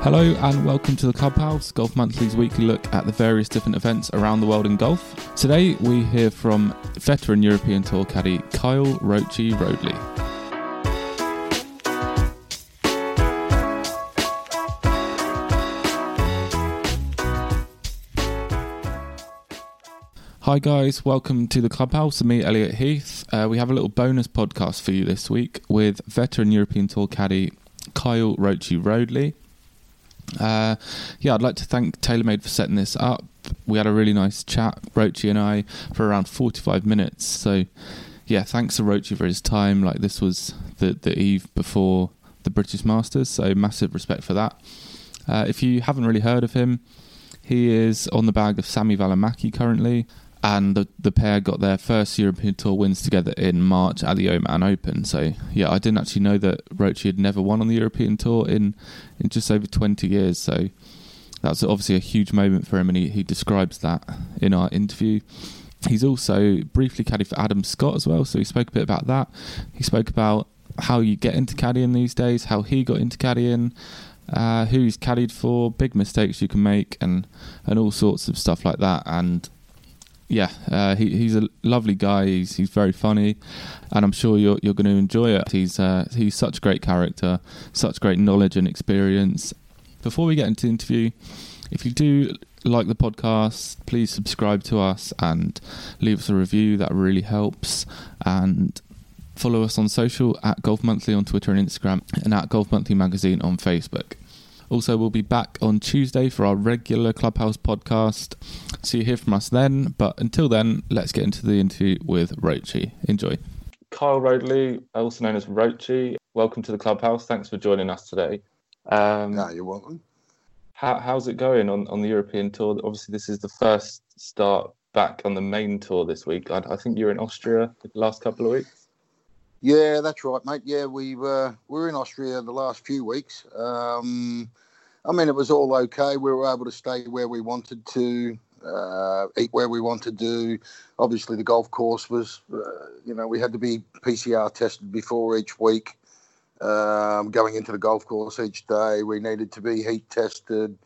Hello and welcome to the Clubhouse, Golf Monthly's weekly look at the various different events around the world in golf. Today we hear from veteran European Tour caddy Kyle Roachy Roadley. Hi guys, welcome to the Clubhouse. Me, Elliot Heath. Uh, we have a little bonus podcast for you this week with veteran European Tour caddy Kyle Roachy Roadley. Uh, yeah, I'd like to thank TaylorMade for setting this up. We had a really nice chat, Roachy and I, for around 45 minutes. So, yeah, thanks to Roachy for his time. Like, this was the, the eve before the British Masters, so massive respect for that. Uh, if you haven't really heard of him, he is on the bag of Sami Välimäki currently and the, the pair got their first European Tour wins together in March at the Oman Open. So yeah, I didn't actually know that Roachy had never won on the European Tour in in just over twenty years. So that's obviously a huge moment for him, and he, he describes that in our interview. He's also briefly caddied for Adam Scott as well, so he spoke a bit about that. He spoke about how you get into caddying these days, how he got into caddying, uh, who he's caddied for, big mistakes you can make, and and all sorts of stuff like that. And yeah, uh, he, he's a lovely guy. He's he's very funny, and I'm sure you're you're going to enjoy it. He's uh, he's such a great character, such great knowledge and experience. Before we get into the interview, if you do like the podcast, please subscribe to us and leave us a review. That really helps. And follow us on social at Golf Monthly on Twitter and Instagram, and at Golf Monthly Magazine on Facebook. Also, we'll be back on Tuesday for our regular Clubhouse podcast. So you hear from us then. But until then, let's get into the interview with Roachy. Enjoy. Kyle Roadley, also known as Roachy, welcome to the Clubhouse. Thanks for joining us today. Um, yeah, you're welcome. How, how's it going on, on the European tour? Obviously, this is the first start back on the main tour this week. I, I think you're in Austria the last couple of weeks. Yeah, that's right, mate. Yeah, we were we were in Austria the last few weeks. Um, I mean, it was all okay. We were able to stay where we wanted to, uh, eat where we wanted to. Obviously, the golf course was, uh, you know, we had to be PCR tested before each week. Um, going into the golf course each day, we needed to be heat tested,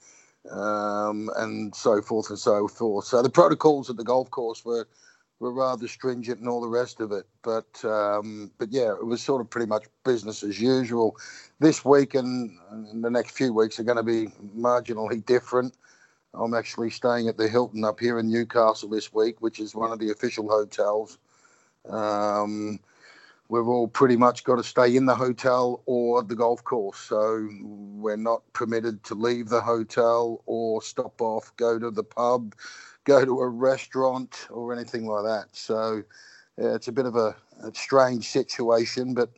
um, and so forth and so forth. So the protocols at the golf course were were rather stringent and all the rest of it. But um, but yeah, it was sort of pretty much business as usual. This week and, the next few weeks are going to be marginally different. I'm actually staying at the Hilton up here in Newcastle this week, which is one of the official hotels. Um, we've all pretty much got to stay in the hotel or the golf course. So we're not permitted to leave the hotel or stop off, go to the pub, go to a restaurant or anything like that. So yeah, it's a bit of a, a, strange situation, but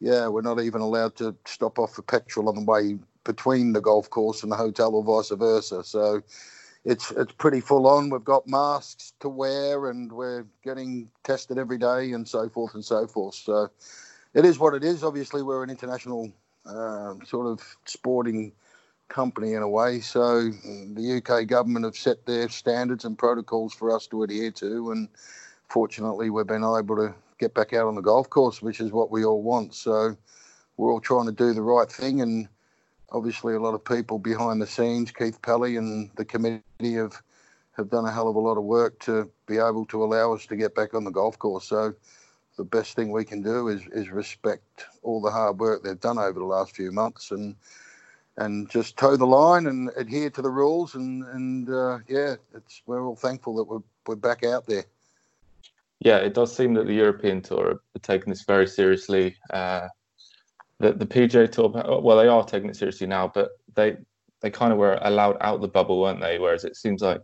yeah, we're not even allowed to stop off for petrol on the way between the golf course and the hotel or vice versa. So it's it's pretty full on. We've got masks to wear and we're getting tested every day and so forth and so forth. So it is what it is. Obviously, we're an international uh, sort of sporting company in a way. So the UK government have set their standards and protocols for us to adhere to, and fortunately, we've been able to get back out on the golf course, which is what we all want. So we're all trying to do the right thing, and obviously, a lot of people behind the scenes, Keith Pelley and the committee have have done a hell of a lot of work to be able to allow us to get back on the golf course. So the best thing we can do is is respect all the hard work they've done over the last few months and and just toe the line and adhere to the rules. And and uh, yeah, it's we're all thankful that we're we're back out there. Yeah, it does seem that the European Tour are taking this very seriously. Uh, the the PGA Tour, well, they are taking it seriously now, but they they kind of were allowed out the bubble, weren't they? Whereas it seems like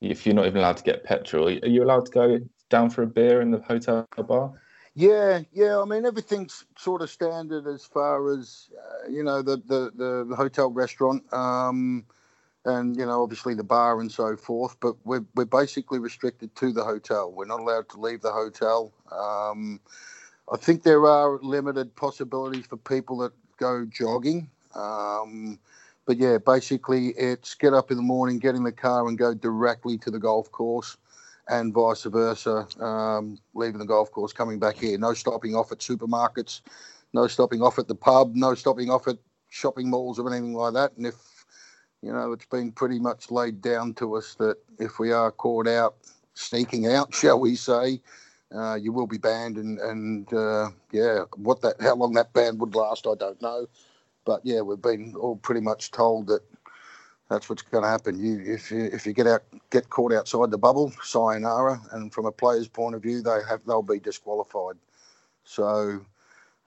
if you're not even allowed to get petrol, are you allowed to go down for a beer in the hotel bar? Yeah, yeah. I mean, everything's sort of standard as far as uh, you know the, the the, hotel restaurant, um, and you know obviously the bar and so forth. But we're we're basically restricted to the hotel. We're not allowed to leave the hotel. Um, I think there are limited possibilities for people that go jogging. Um, but yeah, basically it's get up in the morning, get in the car, and go directly to the golf course and vice versa, um, leaving the golf course, coming back here. No stopping off at supermarkets, no stopping off at the pub, no stopping off at shopping malls or anything like that. And if you know, it's been pretty much laid down to us that if we are caught out sneaking out, shall we say, uh, you will be banned. And, and uh, yeah, what that, how long that ban would last, I don't know. But yeah, we've been all pretty much told that that's what's going to happen. You, if you, if you get out, get caught outside the bubble, sayonara. And from a player's point of view, they have, they'll be disqualified. So,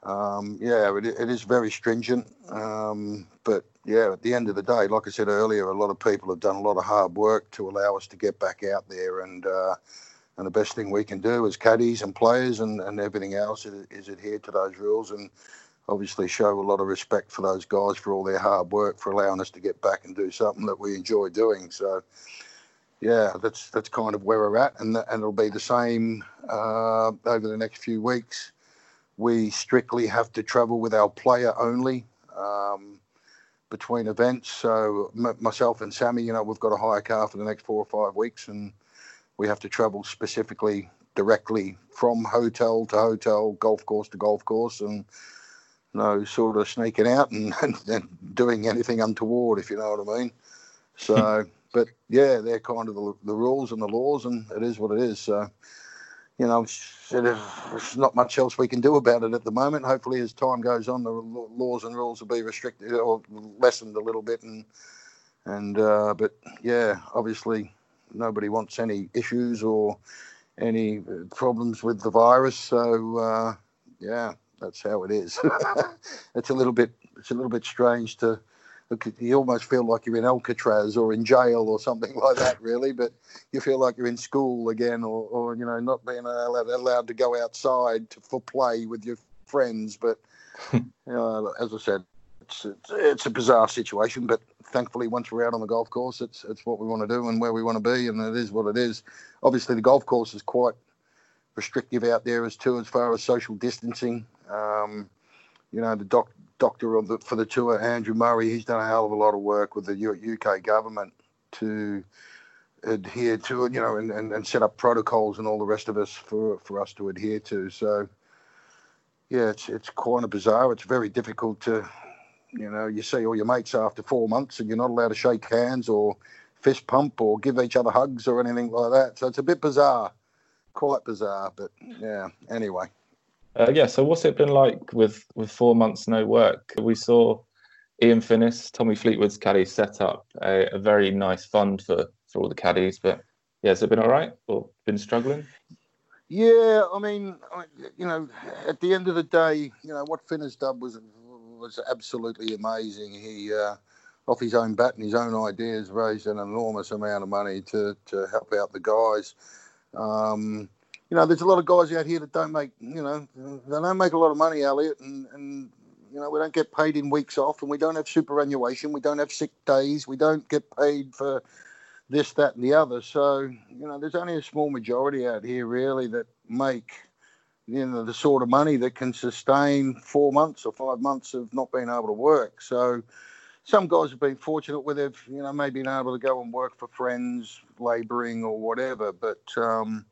um, yeah, it, it is very stringent. Um, but yeah, at the end of the day, like I said earlier, a lot of people have done a lot of hard work to allow us to get back out there. And uh, and the best thing we can do as caddies and players and, and everything else is, is adhere to those rules and obviously show a lot of respect for those guys for all their hard work for allowing us to get back and do something that we enjoy doing. So yeah, that's that's kind of where we're at, and and it'll be the same uh, over the next few weeks we strictly have to travel with our player only um, between events. So m- myself and Sami, you know, we've got a hire car for the next four or five weeks, and we have to travel specifically directly from hotel to hotel, golf course to golf course, and no sort of sneaking out and, and, and doing anything untoward, if you know what I mean. So, but yeah, they're kind of the, the rules and the laws, and it is what it is. So you know, there's not much else we can do about it at the moment. Hopefully, as time goes on, the laws and rules will be restricted or lessened a little bit. And and uh, but yeah, obviously, nobody wants any issues or any problems with the virus. So uh, yeah, that's how it is. it's a little bit it's a little bit strange to you almost feel like you're in Alcatraz or in jail or something like that, really. But you feel like you're in school again, or, or you know, not being allowed, allowed to go outside to, for play with your friends. But you know, as I said, it's, it's, it's a bizarre situation. But thankfully, once we're out on the golf course, it's it's what we want to do and where we want to be, and it is what it is. Obviously, the golf course is quite restrictive out there as too as far as social distancing. Um, you know, the doc, doctor the, for the tour, Andrew Murray, he's done a hell of a lot of work with the UK government to adhere to it, you know, and, and, and set up protocols and all the rest of us for, for us to adhere to. So, yeah, it's it's kind of bizarre. It's very difficult to, you know, you see all your mates after four months and you're not allowed to shake hands or fist pump or give each other hugs or anything like that. So it's a bit bizarre, quite bizarre. But yeah, anyway. Uh, yeah, so what's it been like with with four months no work? We saw Ian Finnis, Tommy Fleetwood's caddy, set up a, a, very nice fund for for all the caddies. But yeah, has it been all right or been struggling? Yeah, I mean, you know, at the end of the day, you know what Finnis done was was absolutely amazing. He uh, off his own bat and his own ideas raised an enormous amount of money to to help out the guys. Um, you know, there's a lot of guys out here that don't make, you know, they don't make a lot of money, Elliot, and, and you know, we don't get paid in weeks off, and we don't have superannuation, we don't have sick days, we don't get paid for this, that, and the other. So, you know, there's only a small majority out here really that make, you know, the sort of money that can sustain four months or five months of not being able to work. So, some guys have been fortunate where they've, you know, maybe been able to go and work for friends, labouring or whatever, but. Um,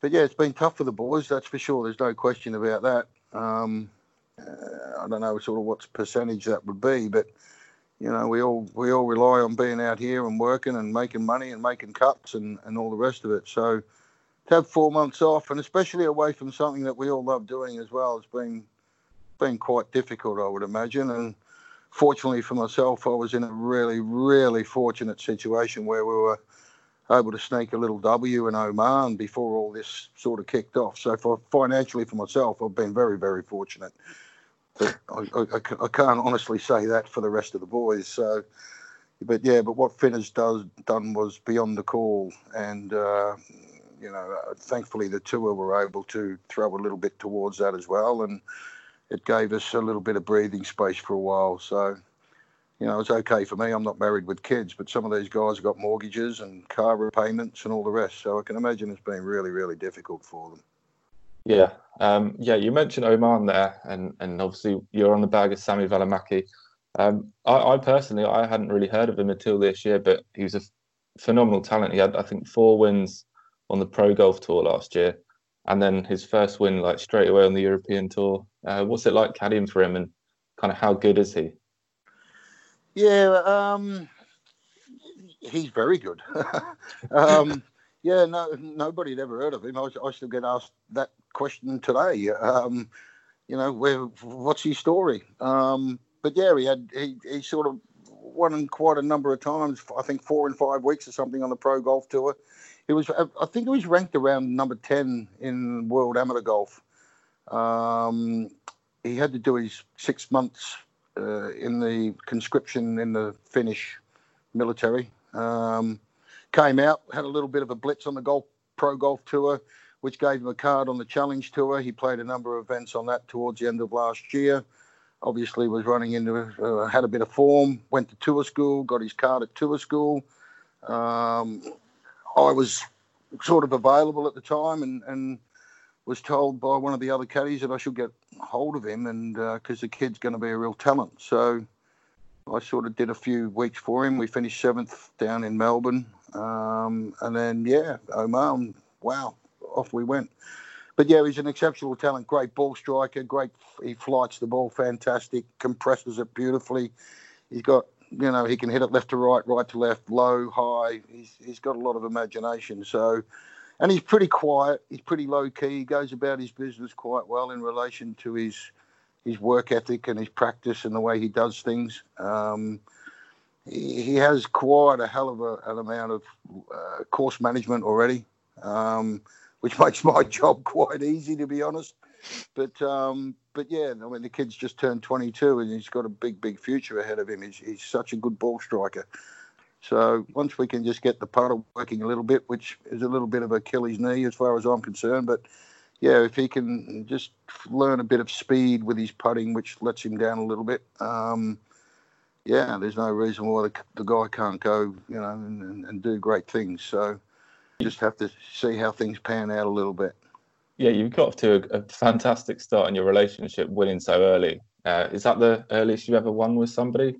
but yeah, it's been tough for the boys, that's for sure. There's no question about that. Um, uh, I don't know sort of what percentage that would be, but you know, we all we all rely on being out here and working and making money and making cuts and, and all the rest of it. So to have four months off and especially away from something that we all love doing as well has been been quite difficult, I would imagine. And fortunately for myself, I was in a really, really fortunate situation where we were able to sneak a little W in Oman before all this sort of kicked off. So for financially for myself, I've been very, very fortunate. But I, I, I can't honestly say that for the rest of the boys. So, but yeah, but what Finn has does, done was beyond the call, and uh, you know, thankfully the tour were able to throw a little bit towards that as well, and it gave us a little bit of breathing space for a while. So you know, it's okay for me. I'm not married with kids, but some of these guys have got mortgages and car repayments and all the rest. So I can imagine it's been really, really difficult for them. Yeah, um, yeah. You mentioned Oman there, and and obviously you're on the bag of Sami Välimäki. Um, I, I, personally, I hadn't really heard of him until this year, but he was a phenomenal talent. He had, I think, four wins on the Pro Golf Tour last year, and then his first win like straight away on the European Tour. Uh, what's it like caddying for him, and kind of how good is he? Yeah, um, he's very good. um, yeah, no, nobody had ever heard of him. I, I still get asked that question today. Um, you know, where what's his story? Um, but yeah, he had he, he sort of won quite a number of times. I think four and five weeks or something on the pro golf tour. He was, I think, he was ranked around number ten in world amateur golf. Um, he had to do his six months uh, in the conscription in the Finnish military. Um, came out, had a little bit of a blitz on the golf pro golf tour, which gave him a card on the challenge tour. He played a number of events on that towards the end of last year. Obviously, was running into uh, had a bit of form. Went to tour school, got his card at tour school. Um, I was sort of available at the time, and and was told by one of the other caddies that I should get hold of him, and because uh, the kid's going to be a real talent. So I sort of did a few weeks for him. We finished seventh down in Melbourne, um, and then yeah, Oman. Wow, off we went. But yeah, he's an exceptional talent. Great ball striker. Great. He flights the ball fantastic. Compresses it beautifully. He's got you know he can hit it left to right, right to left, low, high. He's he's got a lot of imagination. So and he's pretty quiet. He's pretty low key. He goes about his business quite well in relation to his his work ethic and his practice and the way he does things. Um, he, he, has quite a hell of a, an amount of uh, course management already, um, which makes my job quite easy to be honest. But um, but yeah, I mean the kid's just turned 22 and he's got a big big future ahead of him. He's, he's such a good ball striker. So once we can just get the putter working a little bit, which is a little bit of Achilles knee as far as I'm concerned, but yeah, if he can just learn a bit of speed with his putting, which lets him down a little bit, um, yeah, there's no reason why the, the guy can't go, you know, and, and, do great things. So just have to see how things pan out a little bit. Yeah, you've got to a, a fantastic start in your relationship, winning so early. Uh, is that the earliest you've ever won with somebody?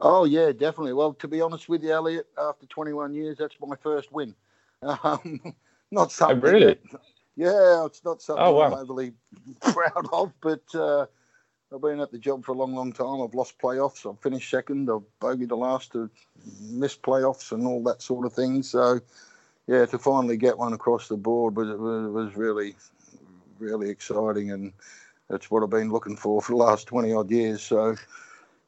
Oh yeah, definitely. Well, to be honest with you, Elliot, after 21 years, that's my first win. Um, not something. Oh, really? That, yeah, it's not something oh, wow. I'm overly proud of, but uh, I've been at the job for a long, long time. I've lost playoffs. I've finished second. I've bogeyed the last to missed playoffs and all that sort of thing. So, yeah, to finally get one across the board was was, was really, really exciting, and that's what I've been looking for for the last 20 odd years. So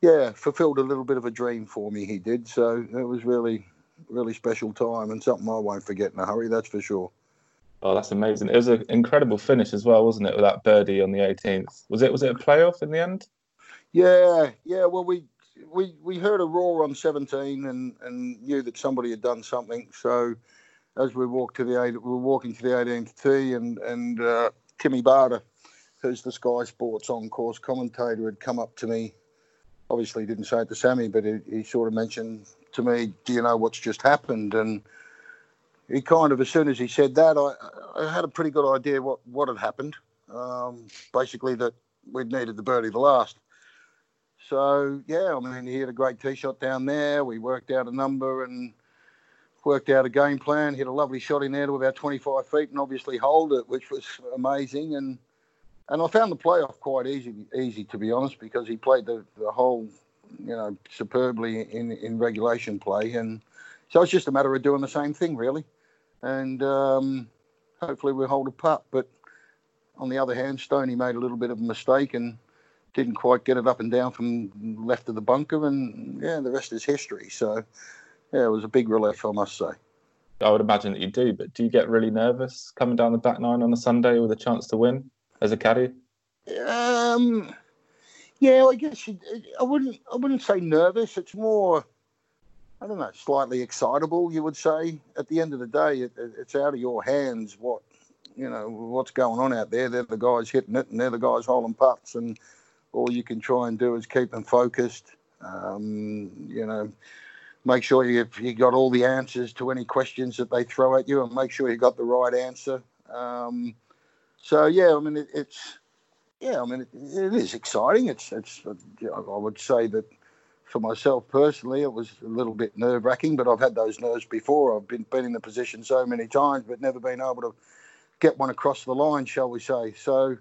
yeah, fulfilled a little bit of a dream for me. He did, so it was really, really special time and something I won't forget in a hurry. That's for sure. Oh, that's amazing! It was an incredible finish as well, wasn't it? With that birdie on the 18th, was it? Was it a playoff in the end? Yeah, yeah. Well, we we we heard a roar on 17 and and knew that somebody had done something. So as we walked to the we were walking to the 18th tee, and and uh, Timmy Barter, who's the Sky Sports on course commentator, had come up to me obviously he didn't say it to Sami, but he, he, sort of mentioned to me, "Do you know what's just happened?" And he kind of, as soon as he said that, I, I had a pretty good idea what what had happened. Um, basically, that we'd needed the birdie the last. So yeah, I mean, he had a great tee shot down there. We worked out a number and worked out a game plan. Hit a lovely shot in there to about 25 feet, and obviously hold it, which was amazing. And and I found the playoff quite easy, easy to be honest, because he played the, the whole, you know, superbly in in regulation play, and so it's just a matter of doing the same thing really, and um, hopefully we hold a putt. But on the other hand, Stoney made a little bit of a mistake and didn't quite get it up and down from left of the bunker, and yeah, the rest is history. So yeah, it was a big relief, I must say. I would imagine that you do, but do you get really nervous coming down the back nine on a Sunday with a chance to win? as a caddy? Um, yeah, I guess I wouldn't. I wouldn't say nervous. It's more, I don't know, slightly excitable. You would say. At the end of the day, it, it's out of your hands what you know what's going on out there. They're the guys hitting it, and they're the guys holding putts, and all you can try and do is keep them focused. Um, you know, make sure you you got all the answers to any questions that they throw at you, and make sure you got the right answer. Um, so yeah, I mean it, it's yeah, I mean it, it is exciting. It's it's I would say that for myself personally, it was a little bit nerve wracking, but I've had those nerves before. I've been been in the position so many times, but never been able to get one across the line, shall we say? So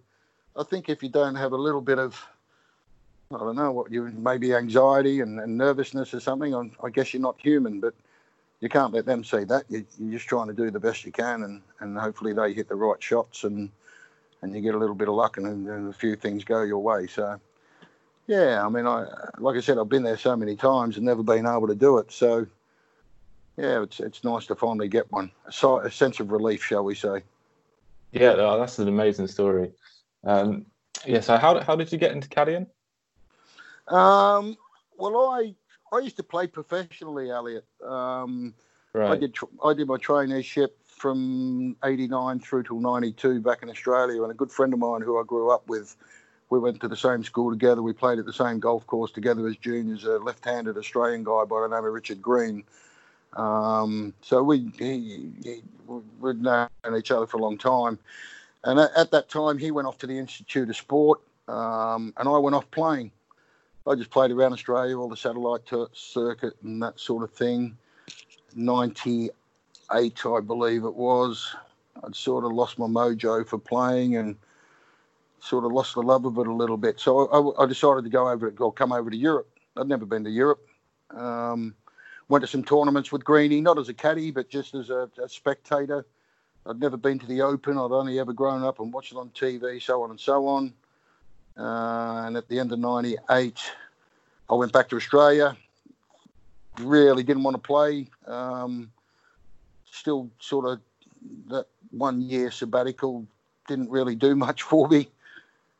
I think if you don't have a little bit of I don't know what you maybe anxiety and, and nervousness or something. I, I guess you're not human, but you can't let them see that. You, are just trying to do the best you can, and, and hopefully they hit the right shots, and and you get a little bit of luck, and, and a few things go your way. So, yeah, I mean, I like I said, I've been there so many times and never been able to do it. So, yeah, it's it's nice to finally get one. A, a sense of relief, shall we say? Yeah, that's an amazing story. Um, yeah, so how how did you get into caddying? Um, well, I I used to play professionally, Elliot. Um, right. I did I did my traineeship from '89 through till '92 back in Australia, and a good friend of mine who I grew up with. We went to the same school together. We played at the same golf course together as juniors. A left-handed Australian guy by the name of Richard Green. Um, so we he, he, we'd known each other for a long time, and at, at, that time he went off to the Institute of Sport, um, and I went off playing. I just played around Australia, all the satellite circuit and that sort of thing. 98, I believe it was. I'd sort of lost my mojo for playing and sort of lost the love of it a little bit. So I, I decided to go over, go come over to Europe. I'd never been to Europe. Um, went to some tournaments with Greeny, not as a caddy, but just as a, a, spectator. I'd never been to the Open. I'd only ever grown up and watched it on TV, so on and so on. Uh, and at the end of '98, I went back to Australia. Really didn't want to play. Um, still, sort of that one year sabbatical didn't really do much for me.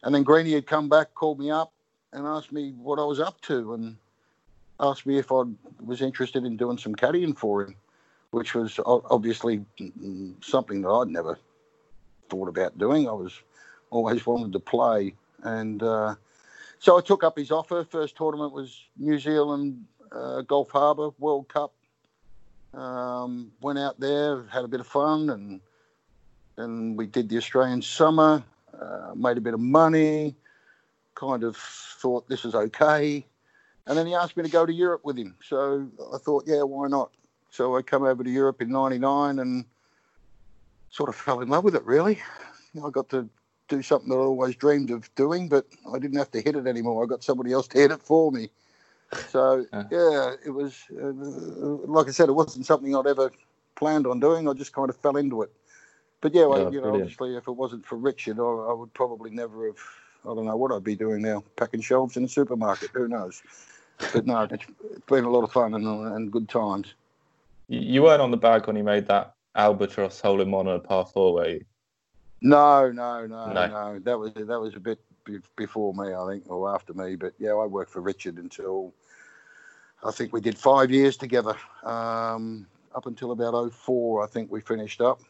And then Greeny had come back, called me up, and asked me what I was up to, and asked me if I was interested in doing some caddying for him, which was obviously something that I'd never thought about doing. I was always wanted to play, and uh, so I took up his offer. First tournament was New Zealand uh, Gulf Harbour World Cup. Um, went out there, had a bit of fun, and and we did the Australian summer. Uh, made a bit of money. Kind of thought this is okay, and then he asked me to go to Europe with him. So I thought, yeah, why not? So I come over to Europe in '99 and sort of fell in love with it. Really, I got to do something that I always dreamed of doing, but I didn't have to hit it anymore. I got somebody else to hit it for me. So yeah, it was uh, like I said, it wasn't something I'd ever planned on doing. I just kind of fell into it. But yeah, well, you know, obviously, if it wasn't for Richard, I, I, would probably never have. I don't know what I'd be doing now, packing shelves in a supermarket. Who knows? But no, it's, it's been a lot of fun and, and good times. You weren't on the bag when he made that albatross hole in one on a par four, were you? No, no, no, no, no. That was that was a bit before me, I think, or after me. But yeah, I worked for Richard until I think we did five years together. Um, up until about 04, I think we finished up.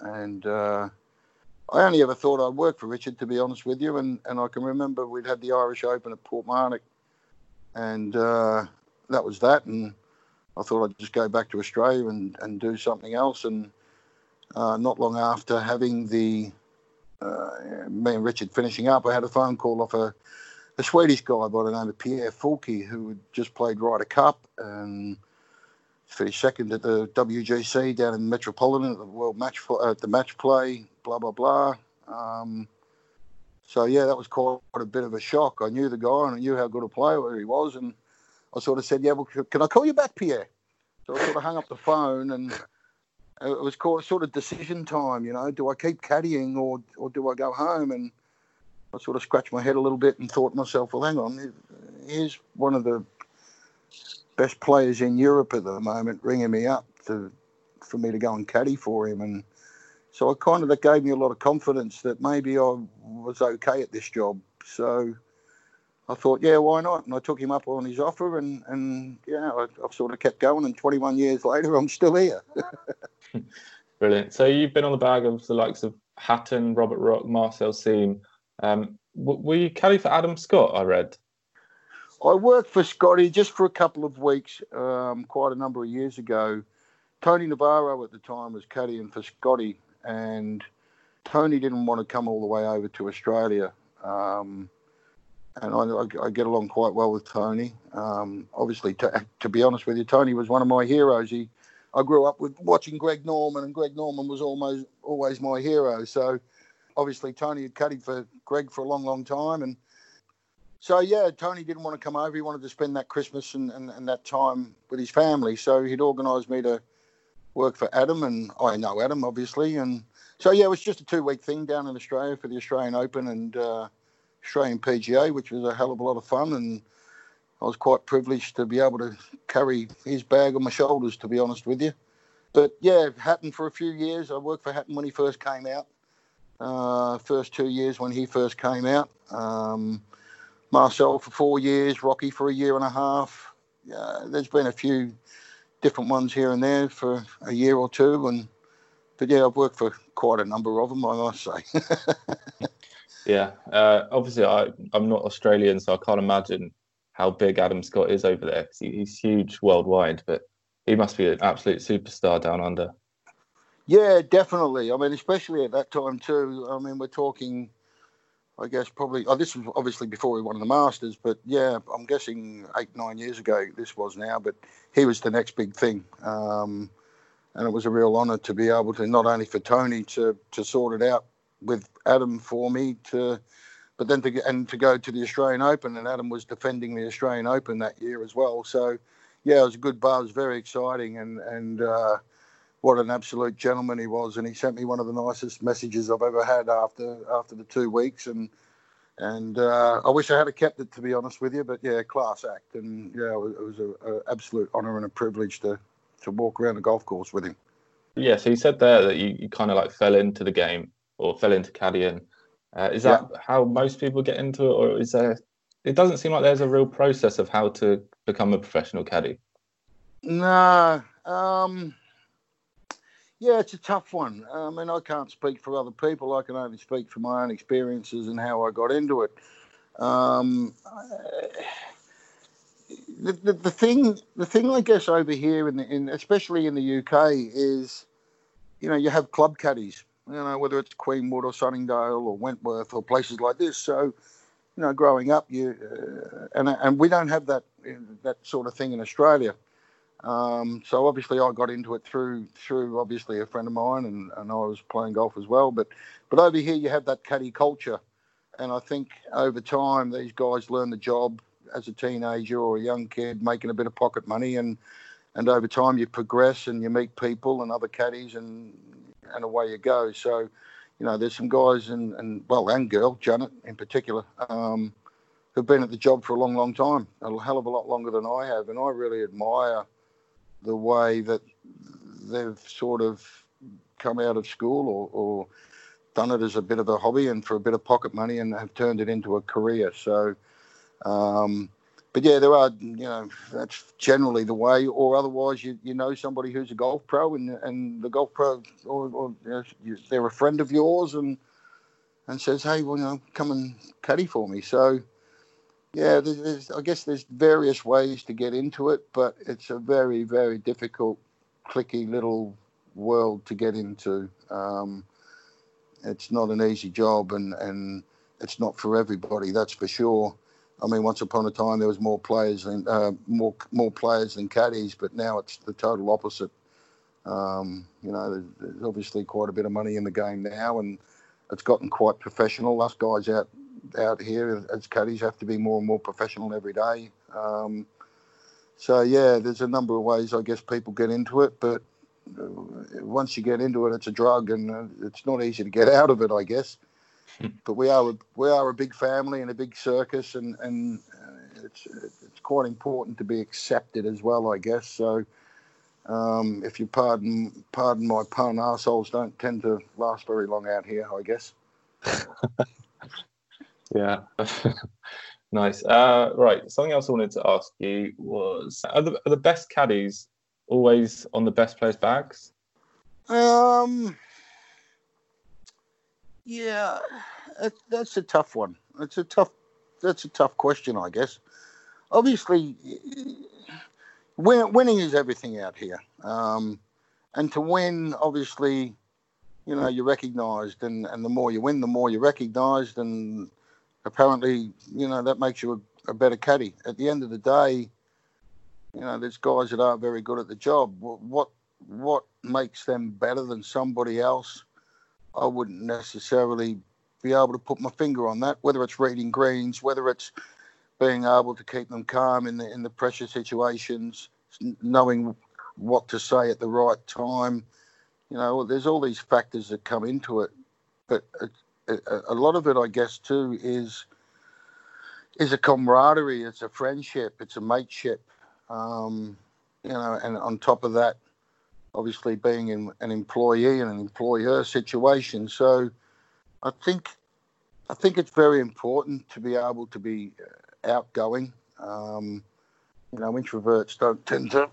And uh, I only ever thought I'd work for Richard, to be honest with you. And, and I can remember we'd had the Irish Open at Portmarnock, and uh, that was that. And I thought I'd just go back to Australia and, and do something else. And uh, not long after having the me and Richard finishing up, I had a phone call off a, a Swedish guy by the name of Pierre Fulke who had just played Ryder Cup and finished second at the WGC down in Metropolitan at the World Match at the match play. Blah blah blah. Um, so yeah, that was quite a bit of a shock. I knew the guy and I knew how good a player he was, and I sort of said, "Yeah, well, can I call you back, Pierre?" So I sort of hung up the phone and it was called sort of decision time. You know, do I keep caddying or or do I go home? And I sort of scratched my head a little bit and thought to myself, well, hang on, here's one of the best players in Europe at the moment ringing me up to for me to go and caddy for him, and so I kind of that gave me a lot of confidence that maybe I was okay at this job. So I thought, yeah, why not? And I took him up on his offer, and and yeah, I, have sort of kept going. And 21 years later, I'm still here. Brilliant. So you've been on the bag of the likes of Hatton, Robert Rock, Marcel Siem. Um, were you caddy for Adam Scott? I read. I worked for Scotty just for a couple of weeks, um, quite a number of years ago. Tony Navarro at the time was caddying for Scotty, and Tony didn't want to come all the way over to Australia. Um, and I, I, get along quite well with Tony. Um, obviously, to, to, be honest with you, Tony was one of my heroes. He, I grew up with watching Greg Norman, and Greg Norman was almost always my hero. So, obviously, Tony had caddied for Greg for a long, long time, and so yeah, Tony didn't want to come over. He wanted to spend that Christmas and, and, and that time with his family. So he'd organised me to work for Adam, and I know Adam obviously, and so yeah, it was just a two week thing down in Australia for the Australian Open and uh, Australian PGA, which was a hell of a lot of fun, and I was quite privileged to be able to carry his bag on my shoulders, to be honest with you. But yeah, Hatton for a few years. I worked for Hatton when he first came out. Uh, first two years when he first came out. Um, Marcel for four years, Rocky for a year and a half. Uh, there's been a few different ones here and there for a year or two, and but yeah, I've worked for quite a number of them, I must say. yeah, uh, obviously I I'm not Australian, so I can't imagine how big Adam Scott is over there because he, he's huge worldwide, but he must be an absolute superstar down under. Yeah, definitely. I mean, especially at that time too. I mean, we're talking I guess probably. Oh, this was obviously before he won the Masters, but yeah, I'm guessing eight nine years ago this was now. But he was the next big thing, um, and it was a real honour to be able to not only for Tony to to sort it out with Adam for me to, but then to and to go to the Australian Open, and Adam was defending the Australian Open that year as well. So yeah, it was a good buzz, very exciting, and and. Uh, what an absolute gentleman he was, and he sent me one of the nicest messages I've ever had after after the two weeks, and and uh, I wish I had kept it to be honest with you, but yeah, class act, and yeah, it was an absolute honour and a privilege to to walk around the golf course with him. Yeah, so you said there that you, you kind of like fell into the game or fell into caddying. Uh, is that yeah. how most people get into it, or is there? It doesn't seem like there's a real process of how to become a professional caddy. No, um, yeah, it's a tough one. I mean, I can't speak for other people. I can only speak for my own experiences and how I got into it. Um, the, the, the, thing, the thing, I guess, over here, in, the, in especially in the UK, is you know you have club caddies. You know whether it's Queenwood or Sunningdale or Wentworth or places like this. So, you know, growing up, you uh, and and we don't have that that sort of thing in Australia. Um, so obviously I got into it through through obviously a friend of mine and, and I was playing golf as well. But but over here you have that caddy culture, and I think over time these guys learn the job as a teenager or a young kid making a bit of pocket money and and over time you progress and you meet people and other caddies and and away you go. So you know there's some guys and and well and girl Janet in particular. Um, who've been at the job for a long, long time, a hell of a lot longer than I have, and I really admire the way that they've sort of come out of school or, or done it as a bit of a hobby and for a bit of pocket money and have turned it into a career. So, um, but yeah, there are, you know, that's generally the way, or otherwise you, you know somebody who's a golf pro and, and the golf pro, or, or you know, they're a friend of yours and, and says, hey, well, you know, come and caddy for me. So, yeah, there's, there's, I guess there's various ways to get into it, but it's a very, very difficult, clicky little world to get into. Um, it's not an easy job, and, and it's not for everybody. That's for sure. I mean, once upon a time there was more players than uh, more more players than caddies, but now it's the total opposite. Um, you know, there's, there's, obviously quite a bit of money in the game now, and it's gotten quite professional. Us guys out out here as caddies have to be more and more professional every day. Um, so yeah, there's a number of ways I guess people get into it, but uh, once you get into it, it's a drug, and uh, it's not easy to get out of it, I guess. But we are a, we are a big family and a big circus, and and uh, it's it's quite important to be accepted as well, I guess. So. Um, if you pardon pardon my pun, assholes don't tend to last very long out here, I guess. Yeah. nice. Uh, right. Something else I wanted to ask you was: Are the, are the best caddies always on the best players' bags? Um. Yeah, that's a tough one. It's a tough. That's a tough question, I guess. Obviously, win, winning is everything out here, um, and to win, obviously, you know, you're recognised, and, and the more you win, the more you're recognised, and apparently, you know, that makes you a, a, better caddy. At the end of the day, you know, there's guys that aren't very good at the job. What what makes them better than somebody else? I wouldn't necessarily be able to put my finger on that. Whether it's reading greens, whether it's being able to keep them calm in the in the pressure situations, knowing what to say at the right time. You know, there's all these factors that come into it, but a, a, a lot of it, I guess, too, is is a camaraderie. It's a friendship. It's a mateship. Um, you know, and on top of that, obviously being in an employee and an employer situation. So, I think I think it's very important to be able to be uh, outgoing. Um, you know, introverts don't tend to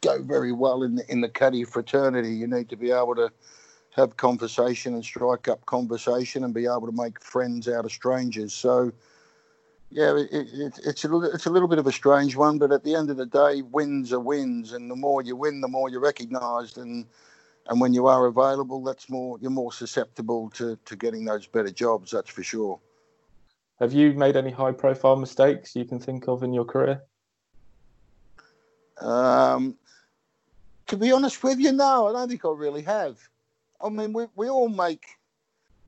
go very well in the, in the caddy fraternity. You need to be able to have conversation and strike up conversation and be able to make friends out of strangers. So, yeah, it, it, it's a it's a little bit of a strange one, but at the end of the day, wins are wins, and the more you win, the more you're recognised, and and when you are available, that's more you're more susceptible to to getting those better jobs. That's for sure. Have you made any high profile mistakes you can think of in your career? Um, to be honest with you, no, I don't think I really have. I mean, we, we all make,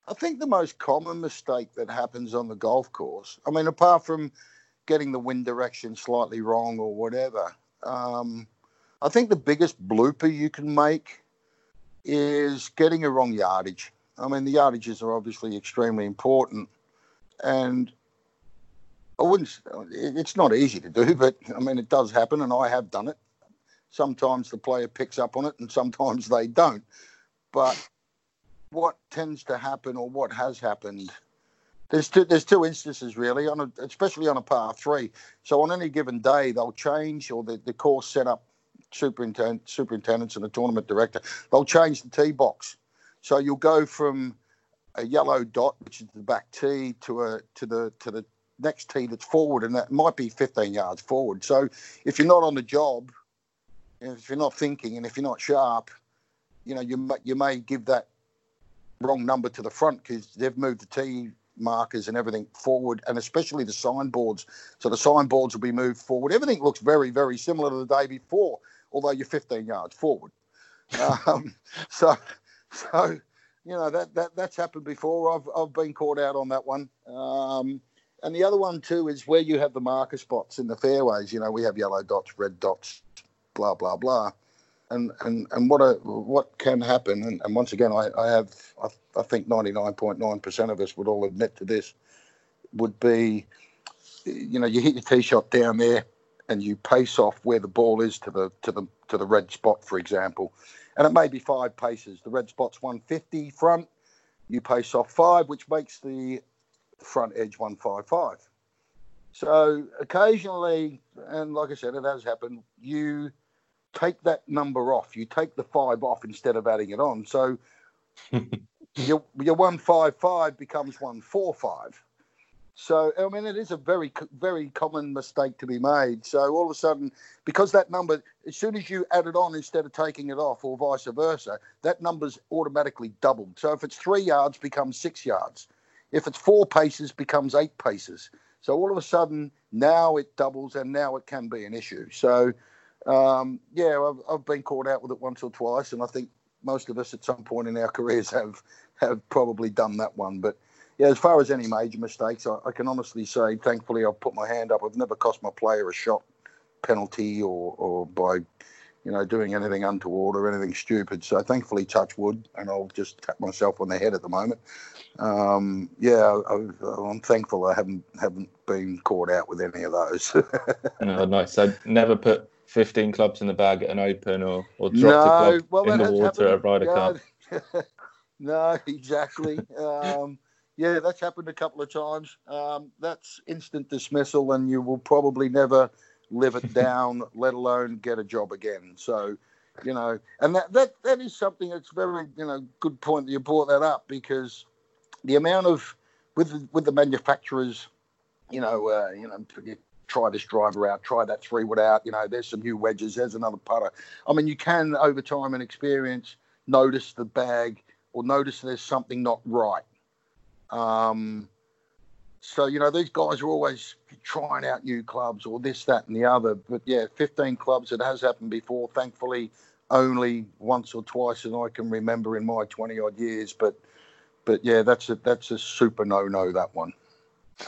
I think the most common mistake that happens on the golf course, I mean, apart from getting the wind direction slightly wrong or whatever, um, I think the biggest blooper you can make is getting a wrong yardage. I mean, the yardages are obviously extremely important. And I wouldn't, it's not easy to do, but I mean, it does happen, and I have done it. Sometimes the player picks up on it, and sometimes they don't. But what tends to happen, or what has happened, there's two, there's two instances really, on a, especially on a par three. So on any given day, they'll change, or the, the course setup superintendent, superintendents and the tournament director, they'll change the tee box. So you'll go from a yellow dot, which is the back tee, to a to the to the next tee that's forward, and that might be 15 yards forward. So if you're not on the job, if you're not thinking, and if you're not sharp, you know you might you may give that wrong number to the front because they've moved the tee markers and everything forward, and especially the signboards. So the signboards will be moved forward. Everything looks very very similar to the day before, although you're 15 yards forward. um, so so you know that that that's happened before. I've I've been caught out on that one. Um, and the other one too is where you have the marker spots in the fairways. You know, we have yellow dots, red dots, blah blah blah, and and and what a, what can happen. And, and once again, I, I have I, I think ninety nine point nine percent of us would all admit to this. Would be, you know, you hit your tee shot down there, and you pace off where the ball is to the to the to the red spot, for example, and it may be five paces. The red spot's one fifty front. You pace off five, which makes the front edge 155. So occasionally, and like I said, it has happened, you take that number off. You take the five off instead of adding it on. So your, your 155 becomes 145. So, I mean, it is a very, very common mistake to be made. So, all of a sudden, because that number, as soon as you add it on instead of taking it off, or vice versa, that number's automatically doubled. So, if it's three yards, becomes six yards. If it's four paces, becomes eight paces. So all of a sudden, now it doubles, and now it can be an issue. So, um, yeah, I've, I've been caught out with it once or twice, and I think most of us at some point in our careers have have probably done that one. But yeah, as far as any major mistakes, I, I can honestly say, thankfully, I've put my hand up. I've never cost my player a shot penalty or or by you know, doing anything untoward or anything stupid. So thankfully, touch wood, and I'll just tap myself on the head at the moment. Um, yeah, I, am thankful I haven't haven't been caught out with any of those. oh, nice. So never put 15 clubs in the bag at an open or, or dropped no, a club well, in the water at Ryder yeah. Cup. no, exactly. Um, yeah, that's happened a couple of times. Um, that's instant dismissal, and you will probably never live it down, let alone get a job again. So, you know, and that, that, that is something that's very, you know, good point that you brought that up because the amount of, with, with the manufacturers, you know, uh, you know, try this driver out, try that three wood out, you know, there's some new wedges, there's another putter. I mean, you can over time and experience notice the bag or notice there's something not right. Um, so, you know, these guys are always trying out new clubs or this, that, and the other. But yeah, 15 clubs, it has happened before. Thankfully, only once or twice and I can remember in my 20 odd years. But, but yeah, that's a, that's a super no no, that one.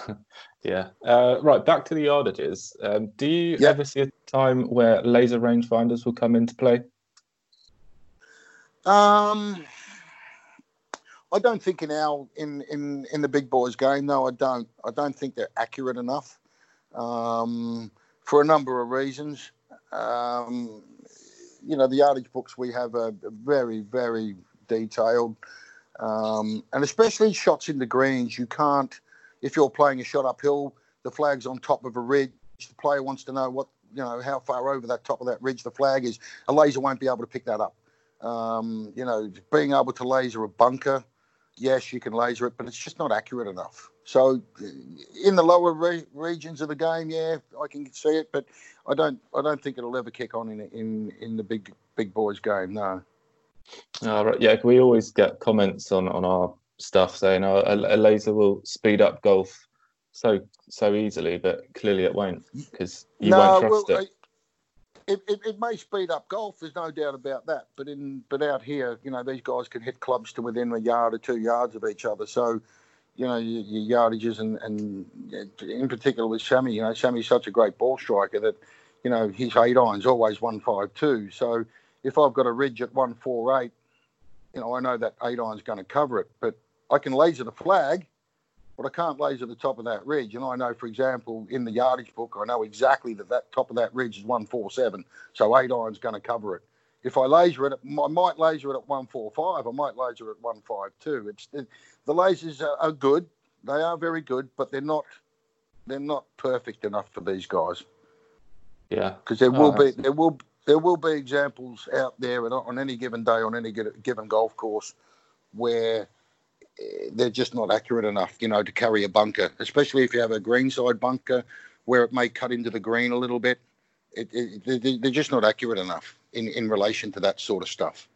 Yeah. Uh, right. Back to the yardages. Um, do you Yeah. ever see a time where laser rangefinders will come into play? Um, I don't think in our in in in the big boys game. No, I don't. I don't think they're accurate enough. Um, for a number of reasons. Um, you know, the yardage books we have are very very detailed, um, and especially shots in the greens. You can't if you're playing a shot uphill. The flag's on top of a ridge. The player wants to know what you know how far over that top of that ridge the flag is. A laser won't be able to pick that up. Um, you know, being able to laser a bunker, yes, you can laser it, but it's just not accurate enough. So, in the lower re- regions of the game, yeah, I can see it, but I don't, I don't think it'll ever kick on in in in the big big boys game. No. Uh, right, yeah, we always get comments on, on our stuff saying a, a laser will speed up golf so so easily, but clearly it won't because you won't trust well, it. It, it, it may speed up golf. There's no doubt about that. But in but out here, you know, these guys can hit clubs to within a yard or two yards of each other. So, you know, your, your yardages and and in particular with Sami, you know, Sami's such a great ball striker that, you know, his eight iron's always one five two. So if I've got a ridge at one four eight, you know, I know that eight iron's going to cover it. But I can laser the flag, but I can't laser the top of that ridge. And I know, for example, in the yardage book, I know exactly that that top of that ridge is 147. So eight iron's going to cover it. If I laser it, I might laser it at 145. I might laser it at 152. It's the, the lasers are, are good. They are very good, but they're not they're not perfect enough for these guys Yeah, because there Oh, will be there will there will be examples out there on any given day on any given golf course where they're just not accurate enough, you know, to carry a bunker, especially if you have a greenside bunker where it may cut into the green a little bit. It, it, they- they're just not accurate enough in, in relation to that sort of stuff.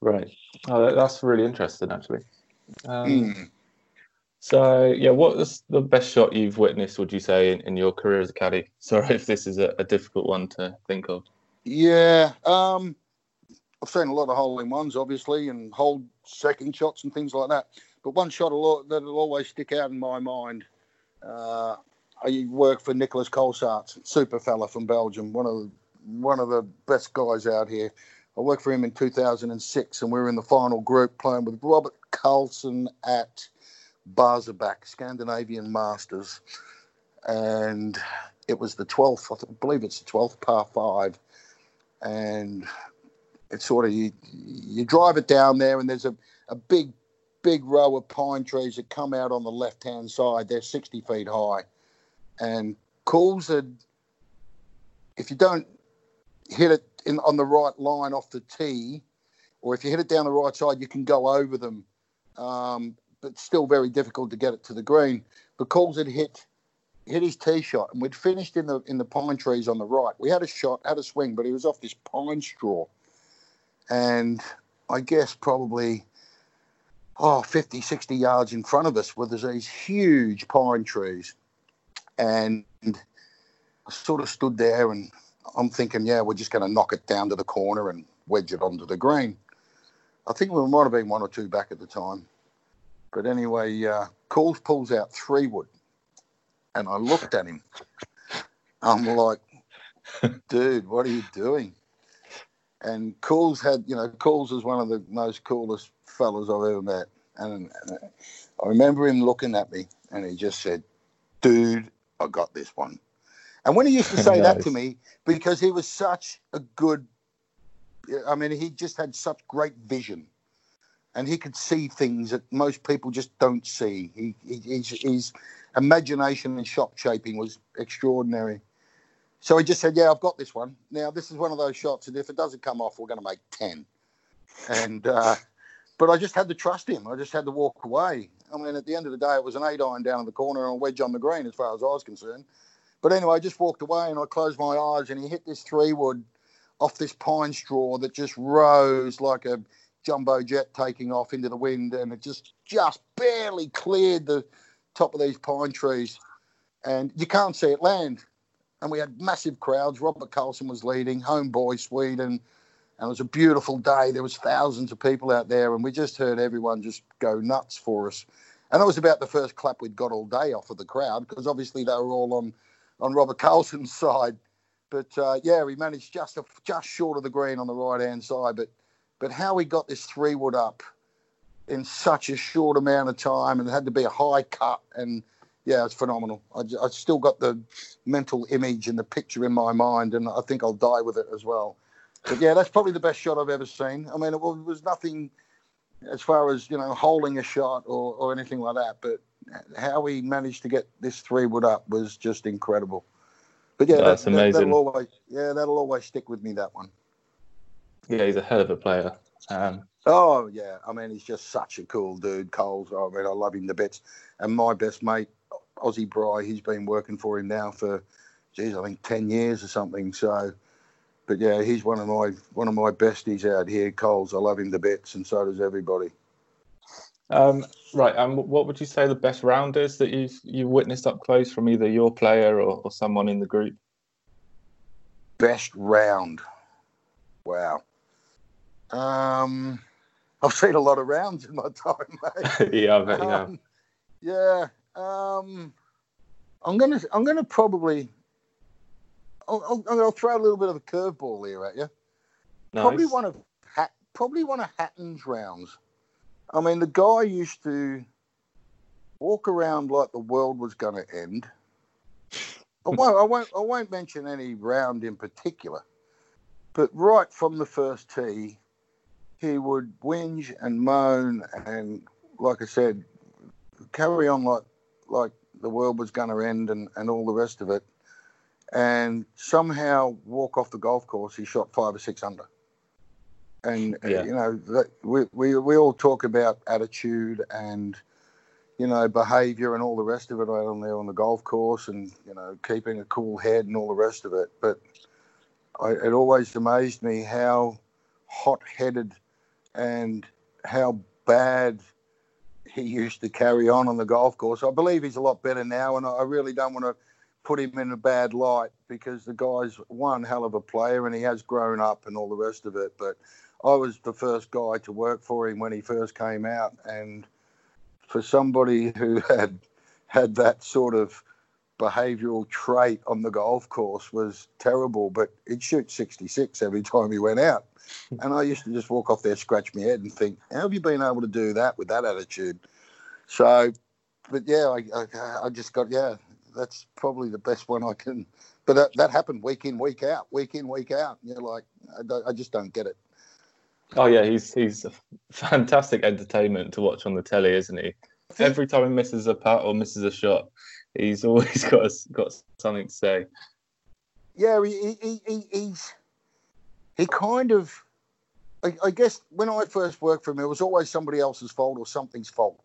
right. Oh, that's really interesting, actually. Um, Mm. So, yeah, what is the best shot you've witnessed, would you say, in, in your career as a caddy? Sorry if this is a, a difficult one to think of. Yeah, um, I've seen a lot of hole in ones, obviously, and hold second shots and things like that. But one shot that'll always stick out in my mind. Uh, I work for Nicolas Colsaerts, super fella from Belgium, one of the, one of the best guys out here. I worked for him in 2006, and we were in the final group playing with Robert Karlsson at Barsebäck, Scandinavian Masters, and it was the 12th. I believe it's the 12th par five, and it's sort of you you drive it down there, and there's a, a big big row of pine trees that come out on the left hand side. They're 60 feet high, and Cools had if you don't hit it in on the right line off the tee, or if you hit it down the right side, you can go over them. Um, but still very difficult to get it to the green. But Cools had hit hit his tee shot, and we'd finished in the in the pine trees on the right. We had a shot, had a swing, but he was off this pine straw, and I guess probably oh 50, 60 yards in front of us were these huge pine trees, and I sort of stood there and I'm thinking, yeah, we're just going to knock it down to the corner and wedge it onto the green. I think we might have been one or two back at the time. But anyway, uh, Cools pulls out three wood, and I looked at him. I'm like, dude, what are you doing? And Cools had, you know, Cools is one of the most coolest fellas I've ever met. And, and I remember him looking at me, and he just said, dude, I got this one. And when he used to say that to me, because he was such a good, I mean, he just had such great vision and he could see things that most people just don't see. He, he his, his imagination and shop shaping was extraordinary. So he just said, "Yeah, I've got this one. Now this is one of those shots, and if it doesn't come off, we're going to make 10. And uh, but I just had to trust him. I just had to walk away. I mean, at the end of the day, it was an eight iron down in the corner and a wedge on the green, as far as I was concerned. But anyway, I just walked away and I closed my eyes, and he hit this three wood off this pine straw that just rose like a jumbo jet taking off into the wind, and it just just barely cleared the top of these pine trees, and you can't see it land. And we had massive crowds. Robert Karlsson was leading, homeboy Sweden, and it was a beautiful day. There was thousands of people out there, and we just heard everyone just go nuts for us. and that was about the first clap we'd got all day off of the crowd because obviously they were all on on Robert Karlsson's side. But uh, yeah, we managed just a, just short of the green on the right hand side. But but how we got this three wood up in such a short amount of time and it had to be a high cut and yeah, it's phenomenal. I, I still got the mental image and the picture in my mind, and I think I'll die with it as well. But yeah, that's probably the best shot I've ever seen. I mean, it was nothing as far as you know, holding a shot or, or anything like that. But how he managed to get this three wood up was just incredible. But yeah, that's that, amazing. That'll always, yeah, that'll always stick with me. That one. Yeah, he's a hell of a player. Um, oh yeah, I mean, he's just such a cool dude, Coles. I mean, I love him to bits. And my best mate, Ozzy Bry, he's been working for him now for, geez, I think ten years or something. So, but yeah, he's one of my one of my besties out here, Coles. I love him to bits, and so does everybody. Um, right, and what would you say the best round is that you've you've witnessed up close from either your player or, or someone in the group? Best round, wow. Um, I've seen a lot of rounds in my time, mate. yeah, I bet you um, Yeah, um, I'm gonna I'm gonna probably I'll, I'll, I'll, throw a little bit of a curveball here at you. Nice. Probably one of probably one of Hatton's rounds. I mean, the guy used to walk around like the world was going to end. I won't, I won't, I won't mention any round in particular, but right from the first tee, he would whinge and moan and, like I said, carry on like like the world was going to end and, and all the rest of it. And somehow walk off the golf course, he shot five or six under. And, uh, you know, that we, we, we all talk about attitude and, you know, behavior and all the rest of it out on there on the golf course and, you know, keeping a cool head and all the rest of it. But I, it always amazed me how hot headed and how bad – he used to carry on on the golf course. I believe he's a lot better now, and I really don't want to put him in a bad light because the guy's one hell of a player and he has grown up and all the rest of it. But I was the first guy to work for him when he first came out, and for somebody who had had that sort of behavioural trait on the golf course was terrible. But he'd shoot 66 every time he went out. And I used to just walk off there, scratch my head, and think, how have you been able to do that with that attitude? So, but yeah, I, I, I just got, yeah, that's probably the best one I can. But that, that happened week in, week out, week in, week out. You're like, I, I just don't get it. Oh yeah, he's he's a fantastic entertainment to watch on the telly, isn't he? Every time he misses a putt or misses a shot, he's always got a, got something to say. Yeah, he, he, he he's he kind of, I, I, guess when I first worked for him, it was always somebody else's fault or something's fault.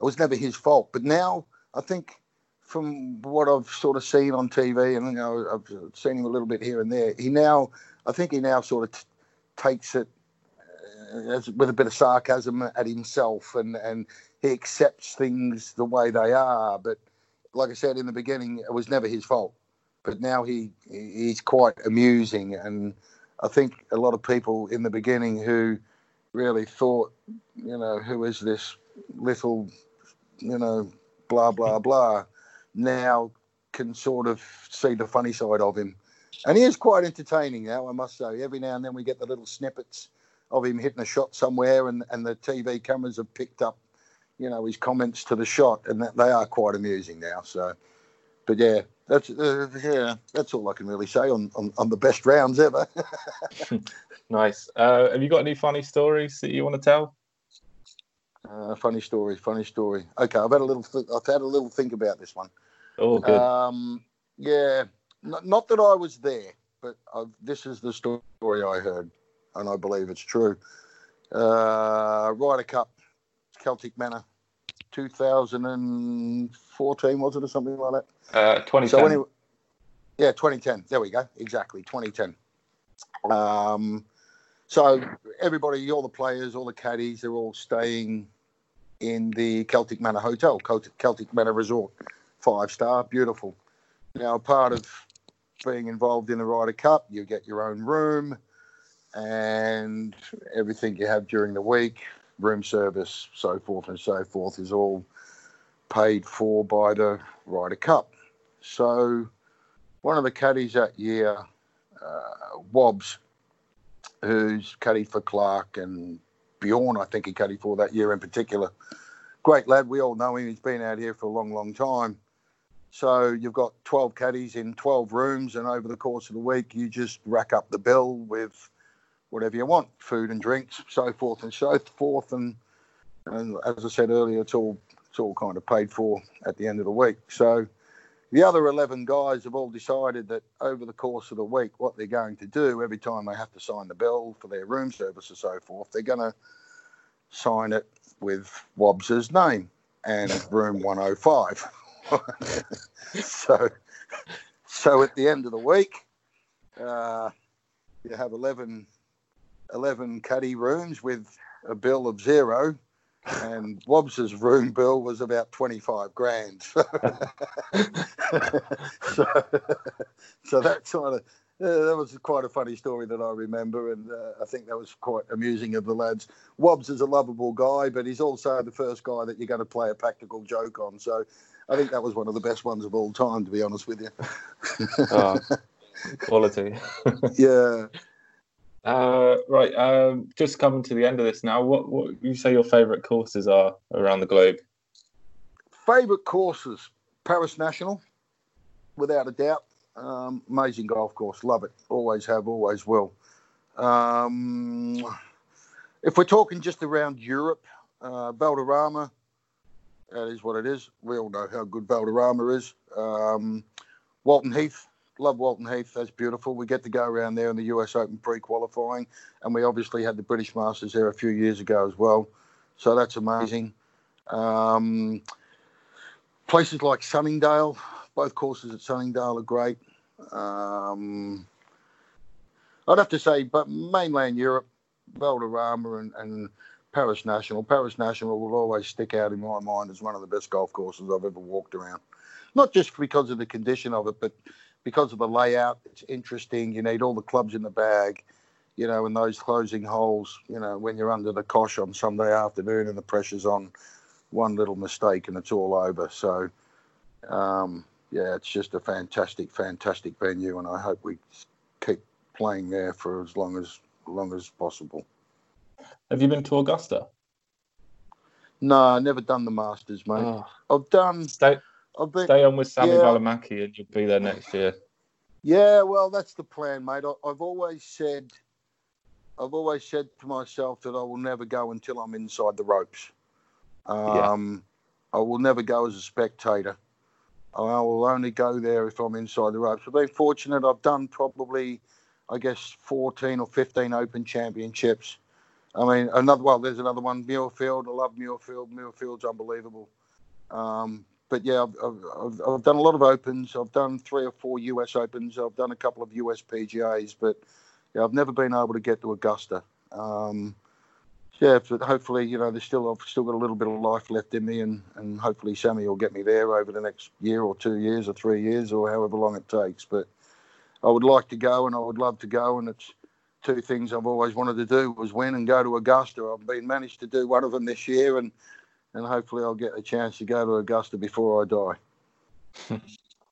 It was never his fault. But now I think from what I've sort of seen on TV and you know I've seen him a little bit here and there, he now I think he now sort of t- takes it uh, as, with a bit of sarcasm at himself and and he accepts things the way they are. But like I said in the beginning, it was never his fault. But now he he's quite amusing and I think a lot of people in the beginning who really thought, you know, who is this little, you know, blah, blah, blah, now can sort of see the funny side of him. And he is quite entertaining now, I must say. Every now and then we get the little snippets of him hitting a shot somewhere, and, and the TV cameras have picked up, you know, his comments to the shot, and that, they are quite amusing now. So, but yeah, that's uh, yeah, that's all I can really say on, on, on the best rounds ever. nice. Uh, have you got any funny stories that you want to tell? Uh, funny story, funny story. Okay, I've had a little. Th- I've had a little think about this one. Oh, good. Um, yeah, not, not that I was there, but I've, this is the story I heard, and I believe it's true. Uh, Ryder Cup, Celtic Manor, 2014 was it or something like that? Uh, 2010. So anyway, yeah, 2010. There we go. Exactly, 2010. Um, so everybody, all the players, all the caddies, they're all staying in the Celtic Manor Hotel, Celtic Manor Resort, five star, beautiful. Now, part of being involved in the Ryder Cup, you get your own room and everything you have during the week, room service, so forth and so forth, is all paid for by the Ryder Cup. So one of the caddies that year, uh, Wobbs, who's caddy for Clarke and Bjorn, I think he caddied for that year in particular. Great lad, we all know him. He's been out here for a long, long time. So you've got 12 caddies in 12 rooms, and over the course of the week, you just rack up the bill with whatever you want, food and drinks, so forth and so forth. And, and as I said earlier, it's all it's all kind of paid for at the end of the week. So the other 11 guys have all decided that over the course of the week, what they're going to do every time they have to sign the bill for their room service or so forth, they're going to sign it with Wobbs's name and room 105. so, so at the end of the week, uh, you have 11, 11 caddy rooms with a bill of zero and Wobbs's room bill was about 25 grand. so, so that sort of uh, that was quite a funny story that I remember, and uh, I think that was quite amusing of the lads. Wobbs is a lovable guy, but he's also the first guy that you're going to play a practical joke on. So I think that was one of the best ones of all time, to be honest with you. oh, quality. yeah. Uh, right, um, just coming to the end of this now. What what you say your favourite courses are around the globe? Favourite courses: Paris National, without a doubt. Um, amazing golf course, love it. Always have, always will. Um, if we're talking just around Europe, uh, Valderrama, that is what it is. We all know how good Valderrama is. Um, Walton Heath, love Walton Heath. That's beautiful. We get to go around there in the US Open pre-qualifying, and we obviously had the British Masters there a few years ago as well. So that's amazing. Um, places like Sunningdale, both courses at Sunningdale are great. Um, I'd have to say, but mainland Europe, Valderrama and, and Paris National. Paris National will always stick out in my mind as one of the best golf courses I've ever walked around. Not just because of the condition of it, but because of the layout, it's interesting. You need all the clubs in the bag, you know, and those closing holes, you know, when you're under the cosh on Sunday afternoon and the pressure's on, one little mistake and it's all over. So, um, yeah, it's just a fantastic, fantastic venue, and I hope we keep playing there for as long as long as possible. Have you been to Augusta? No, never done the Masters, mate. Oh. I've done. Stay, I've stay on with Sami yeah, Välimäki and you'll be there next year. Yeah, well, that's the plan, mate. I, have always said, I've always said to myself that I will never go until I'm inside the ropes. Um, yeah. I will never go as a spectator. I will only go there if I'm inside the ropes. I've been fortunate. I've done probably, I guess, 14 or 15 Open Championships. I mean, another well, there's another one, Muirfield. I love Muirfield. Muirfield's unbelievable. Um, but yeah, I've, I've, I've, done a lot of opens. I've done three or four US Opens. I've done a couple of US PGAs, but yeah, I've never been able to get to Augusta. Um, yeah, but hopefully, you know, there's still I've still got a little bit of life left in me, and and hopefully Sami will get me there over the next year or two years or three years or however long it takes. But I would like to go, and I would love to go, and it's two things I've always wanted to do was win and go to Augusta. I've been managed to do one of them this year, and and hopefully I'll get a chance to go to Augusta before I die.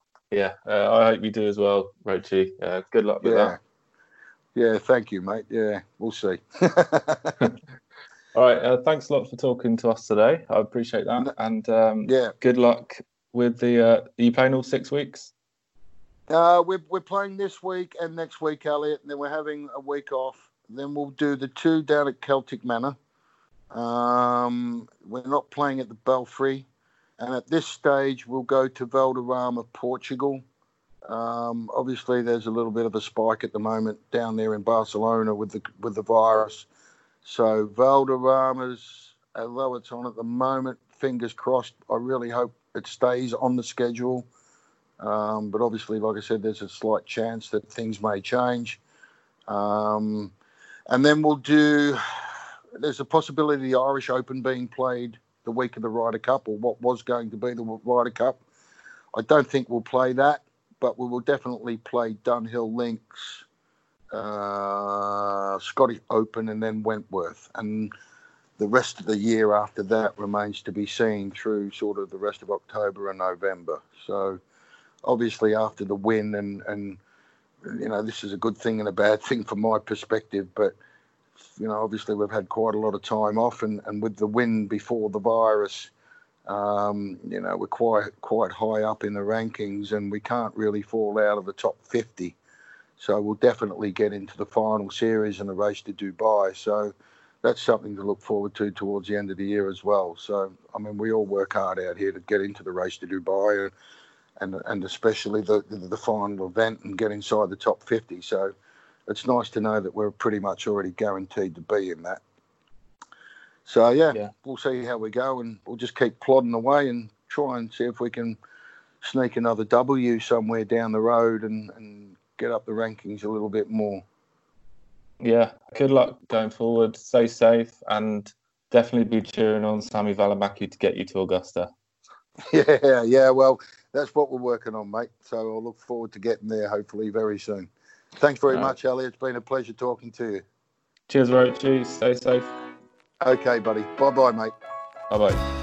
yeah, uh, I hope you do as well, Roachy. Uh, good luck with yeah. that. Yeah, thank you, mate. Yeah, we'll see. All right, uh, thanks a lot for talking to us today. I appreciate that, and um, yeah, good luck with the. Uh, are you playing all six weeks? Uh, we're we're playing this week and next week, Elliot, and then we're having a week off. Then we'll do the two down at Celtic Manor. Um, we're not playing at the Belfry, and at this stage, we'll go to Valderrama, Portugal. Um, obviously, there's a little bit of a spike at the moment down there in Barcelona with the with the virus. So Valderrama's, although it's on at the moment, fingers crossed. I really hope it stays on the schedule. Um, but obviously, like I said, there's a slight chance that things may change. Um, and then we'll do there's a possibility the Irish Open being played the week of the Ryder Cup, or what was going to be the Ryder Cup. I don't think we'll play that, but we will definitely play Dunhill Links, uh, Scottish Open, and then Wentworth. And the rest of the year after that remains to be seen through sort of the rest of October and November. So obviously after the win and and you know this is a good thing and a bad thing from my perspective, but you know obviously we've had quite a lot of time off and and with the win before the virus. Um, you know we're quite quite high up in the rankings and we can't really fall out of the top 50 so we'll definitely get into the final series and the race to Dubai so that's something to look forward to towards the end of the year as well. So, I mean, we all work hard out here to get into the race to Dubai, and and, and especially the, the, the final event and get inside the top 50. So, it's nice to know that we're pretty much already guaranteed to be in that. So yeah, yeah, we'll see how we go, and we'll just keep plodding away and try and see if we can sneak another W somewhere down the road and, and get up the rankings a little bit more yeah, good luck going forward. Stay safe and definitely be cheering on Sami Välimäki to get you to Augusta. Yeah, yeah. Well, that's what we're working on, mate. So I'll look forward to getting there hopefully very soon. Thanks very much, Elliot. It's been a pleasure talking to you. Cheers, Roach. Cheers. Stay safe. Okay, buddy. Bye bye, mate. Bye bye.